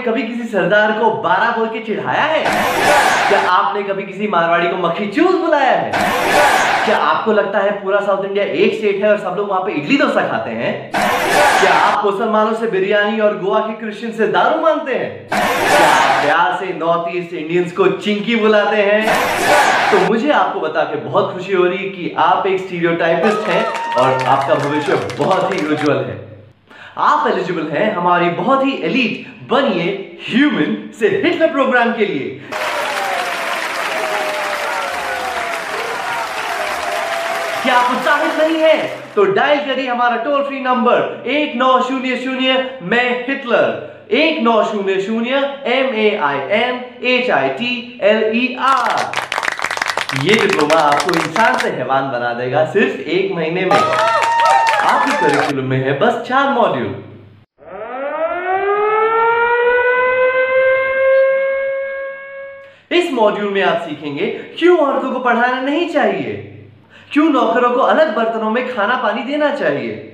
कभी किसी सरदार को बारह बोल के चिढ़ाया है? क्या आपने कभी किसी मारवाड़ी को मक्खी चूस बुलाया है? क्या आपको लगता है पूरा साउथ इंडिया एक स्टेट है और सब लोग वहाँ पे इडली डोसा खाते हैं? क्या आप मुसलमानों से बिरयानी और गोवा के क्रिश्चियन से दारू मांगते हैं? प्यार से नॉर्थ ईस्ट इंडियंस को चिंकी बुलाते हैं? तो मुझे आपको बता के बहुत खुशी हो रही है कि आप एक स्टीरियोटाइपिस्ट हैं और आपका भविष्य बहुत ही उज्जवल है। आप एलिजिबल हैं, हमारी बहुत ही एलीट बनिए ह्यूमन से हिटलर प्रोग्राम के लिए। क्या आप उत्साहित नहीं है? तो डायल करिए हमारा टोल फ्री नंबर एक नौ शून्य शून्य मैं हिटलर एक नौ शून्य शून्य M A I N H I T L E R ये डिप्लोमा आपको इंसान से हैवान बना देगा सिर्फ़ एक महीने में। आपके करिकुलम में है, बस चार मॉड्यूल मॉड्यूल में आप सीखेंगे, क्यों औरतों को पढ़ाना नहीं चाहिए? क्यों नौकरों को अलग बर्तनों में खाना पानी देना चाहिए?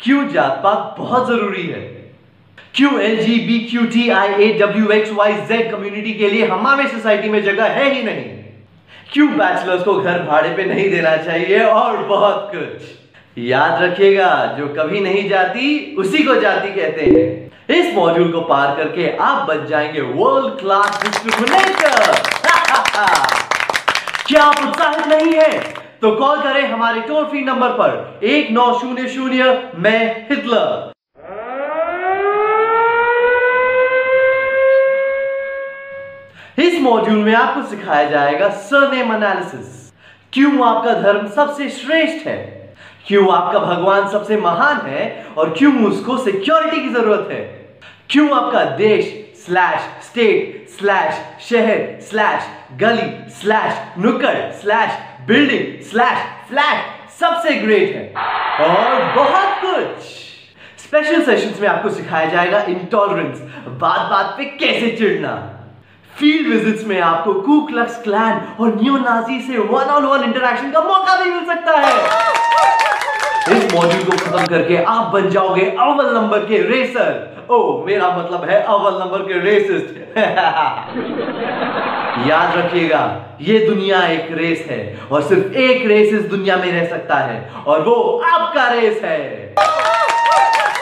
क्यों जात पात बहुत ज़रूरी है? क्यों L G B Q T I A W X Y Z community के लिए हमारे सोसाइटी में जगह है ही नहीं? क्यों बैचलर्स को घर भाड़े पे नहीं देना चाहिए और बहुत कुछ? याद रखिएगा, जो कभी नहीं जाती, उसी को जाती कहते हैं। इस मॉड्यूल को पार करके आप बन जाएँगे वर्ल्ड क्लास डिस्क्रिमिनेटर क्या आप उत्साहित नहीं है? तो कॉल करें हमारे टोल फ्री नंबर पर. एक नौ शून्य शून्य, मैं हिटलर इस मॉड्यूल में आपको सिखाया जाएगा सरनेम एनालिसिस क्यों आपका धर्म सबसे श्रेष्ठ है? क्यों आपका भगवान सबसे महान है और क्यों उसको सिक्योरिटी की ज़रूरत है? क्यों आपका देश स्लैश स्टेट स्लैश शहर स्लैश गली स्लैश नुक्कड़ स्लैश बिल्डिंग स्लैश फ्लैट सबसे ग्रेट है। और बहुत कुछ। स्पेशल सेशंस में आपको सिखाया जाएगा इंटॉलरेंस बात बात पे कैसे चिढ़ना? फ़ील्ड विजिट्स में आपको कू क्लक्स क्लैन और न्यू नाजी से वन ऑन वन इंटरेक्शन का मौका भी मिल सकता मॉड्यूल को खत्म करके आप बन जाओगे अव्वल नंबर के रेसर ओ, मेरा मतलब है अव्वल नंबर के रेसिस्ट याद रखिएगा, ये दुनिया एक रेस है और सिर्फ़ एक रेस इस दुनिया में रह सकता है और वो आपका रेस है।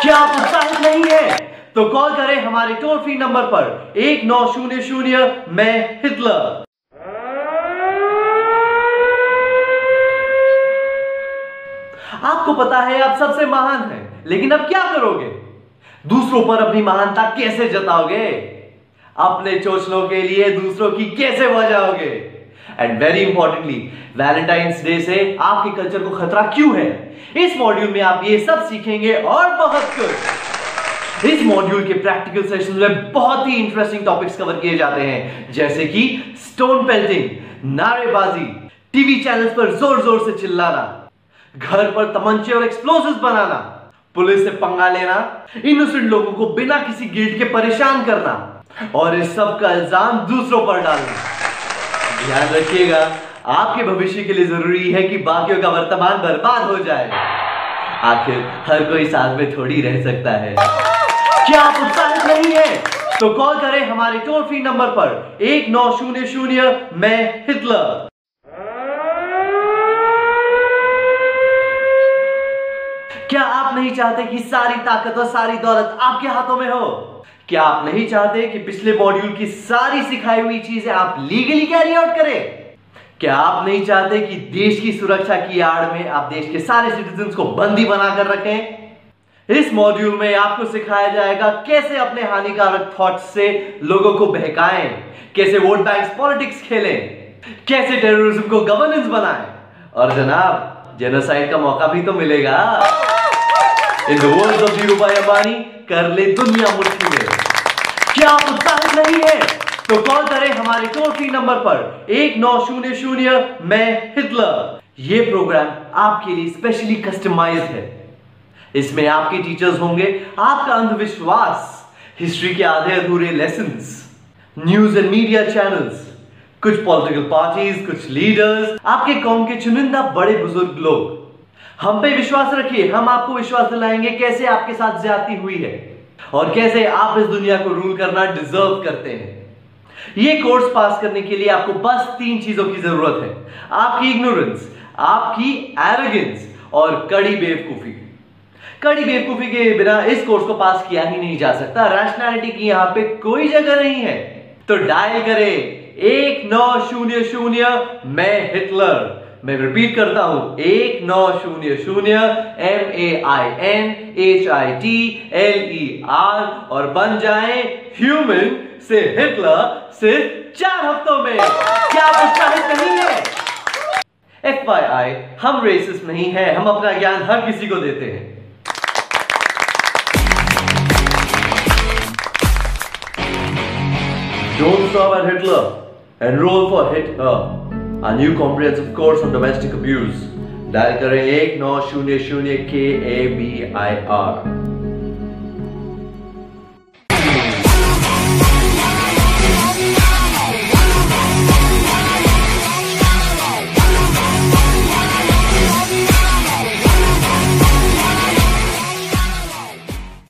क्या आप उत्साहित नहीं है? तो कॉल करें हमारे टोल फ्री नंबर पर, एक नौ शून्य शून्य, मैं हिटलर। आपको पता है, आप सबसे महान हैं। लेकिन अब क्या करोगे? दूसरों पर अपनी महानता कैसे जताओगे? अपने चोचलों के लिए दूसरों की कैसे बजाओगे? And very importantly Valentine's Day से आपके कल्चर को खतरा क्यों है? इस मॉड्यूल में आप ये सब सीखेंगे और बहुत कुछ। इस मॉड्यूल के प्रैक्टिकल सेशन में बहुत ही इंटरेस्टिंग टॉपिक्स कवर किए जाते हैं, जैसे कि स्टोन पेल्टिंग नारेबाजी टीवी चैनल्स पर ज़ोर ज़ोर से चिल्लाना घर पर तमंचे और एक्सप्लोसिव बनाना, पुलिस से पंगा लेना इनोसेंट लोगों को बिना किसी गिल्ट के परेशान करना, और इस सब का इल्ज़ाम दूसरों पर डालना। ध्यान रखिएगा, आपके भविष्य के लिए ज़रूरी है कि बाकियों का वर्तमान बर्बाद हो जाए। आखिर, हर कोई साथ में थोड़ी रह सकता है। क्या आप उत्साहित नहीं है? तो कॉल करें हमारे टोल फ्री नंबर पर, एक नौ शून्य शून्य, मैं हिटलर क्या आप नहीं चाहते कि सारी ताकत और सारी दौलत आपके हाथों में हो। क्या आप नहीं चाहते कि पिछले मॉड्यूल की सारी सिखाई हुई चीज़ें आप लीगली कैरी आउट करें? क्या आप नहीं चाहते कि देश की सुरक्षा की आड़ में आप देश के सारे सिटीजन को बंदी बनाकर रखें? इस मॉड्यूल में आपको सिखाया जाएगा कैसे अपने हानिकारक थॉट्स से लोगों को बहकाएँ, कैसे वोट बैंक पॉलिटिक्स खेलें, कैसे टेररिज्म को गवर्नेंस बनाएँ। और जनाब जेनोसाइड का मौका भी तो मिलेगा। In the of Dhirubhai Ambani, कर ले दुनिया मुट्ठी में। क्या आप उत्साहित नहीं है? तो कॉल करें हमारे टोल फ्री नंबर पर, एक नौ शून्य शून्य, मैं हिटलर। ये प्रोग्राम आपके लिए स्पेशली कस्टमाइज है। इसमें आपके टीचर्स होंगे, आपका अंधविश्वास हिस्ट्री के आधे अधूरे lesson news and media channels कुछ पॉलिटिकल पार्टीज़ कुछ लीडर्स आपके कौम के चुनिंदा बड़े बुज़ुर्ग लोग। हम पे विश्वास रखिए, हम आपको विश्वास दिलाएँगे कैसे आपके साथ ज़्यादा हुई है और कैसे आप इस दुनिया को रूल करना डिजर्व करते हैं। ये कोर्स पास करने के लिए आपको बस तीन चीज़ों की ज़रूरत है। आपकी इग्नोरेंस आपकी एरोगेंस और कड़ी बेवकूफ़ी। कड़ी बेवकूफ़ी के बिना इस कोर्स को पास किया ही नहीं जा सकता। रैशनैलिटी की यहाँ पे कोई जगह नहीं है। तो डायल करें, एक नौ शून्य शून्य, मैं हिटलर। मैं रिपीट करता हूँ एक नौ शून्य शून्य M A I N H I T L E R और बन जाए ह्यूमन से हिटलर सिर्फ़ चार हफ्तों में क्या उत्साहित नहीं है एफ़ वाई आई हम रेसिस नहीं है, हम अपना ज्ञान हर किसी को देते हैं Don't stop at Hitler. Enroll for Hitler. A new comprehensive course on domestic abuse. Dial करें एक नौ शून्य शून्य के ए बी आई आर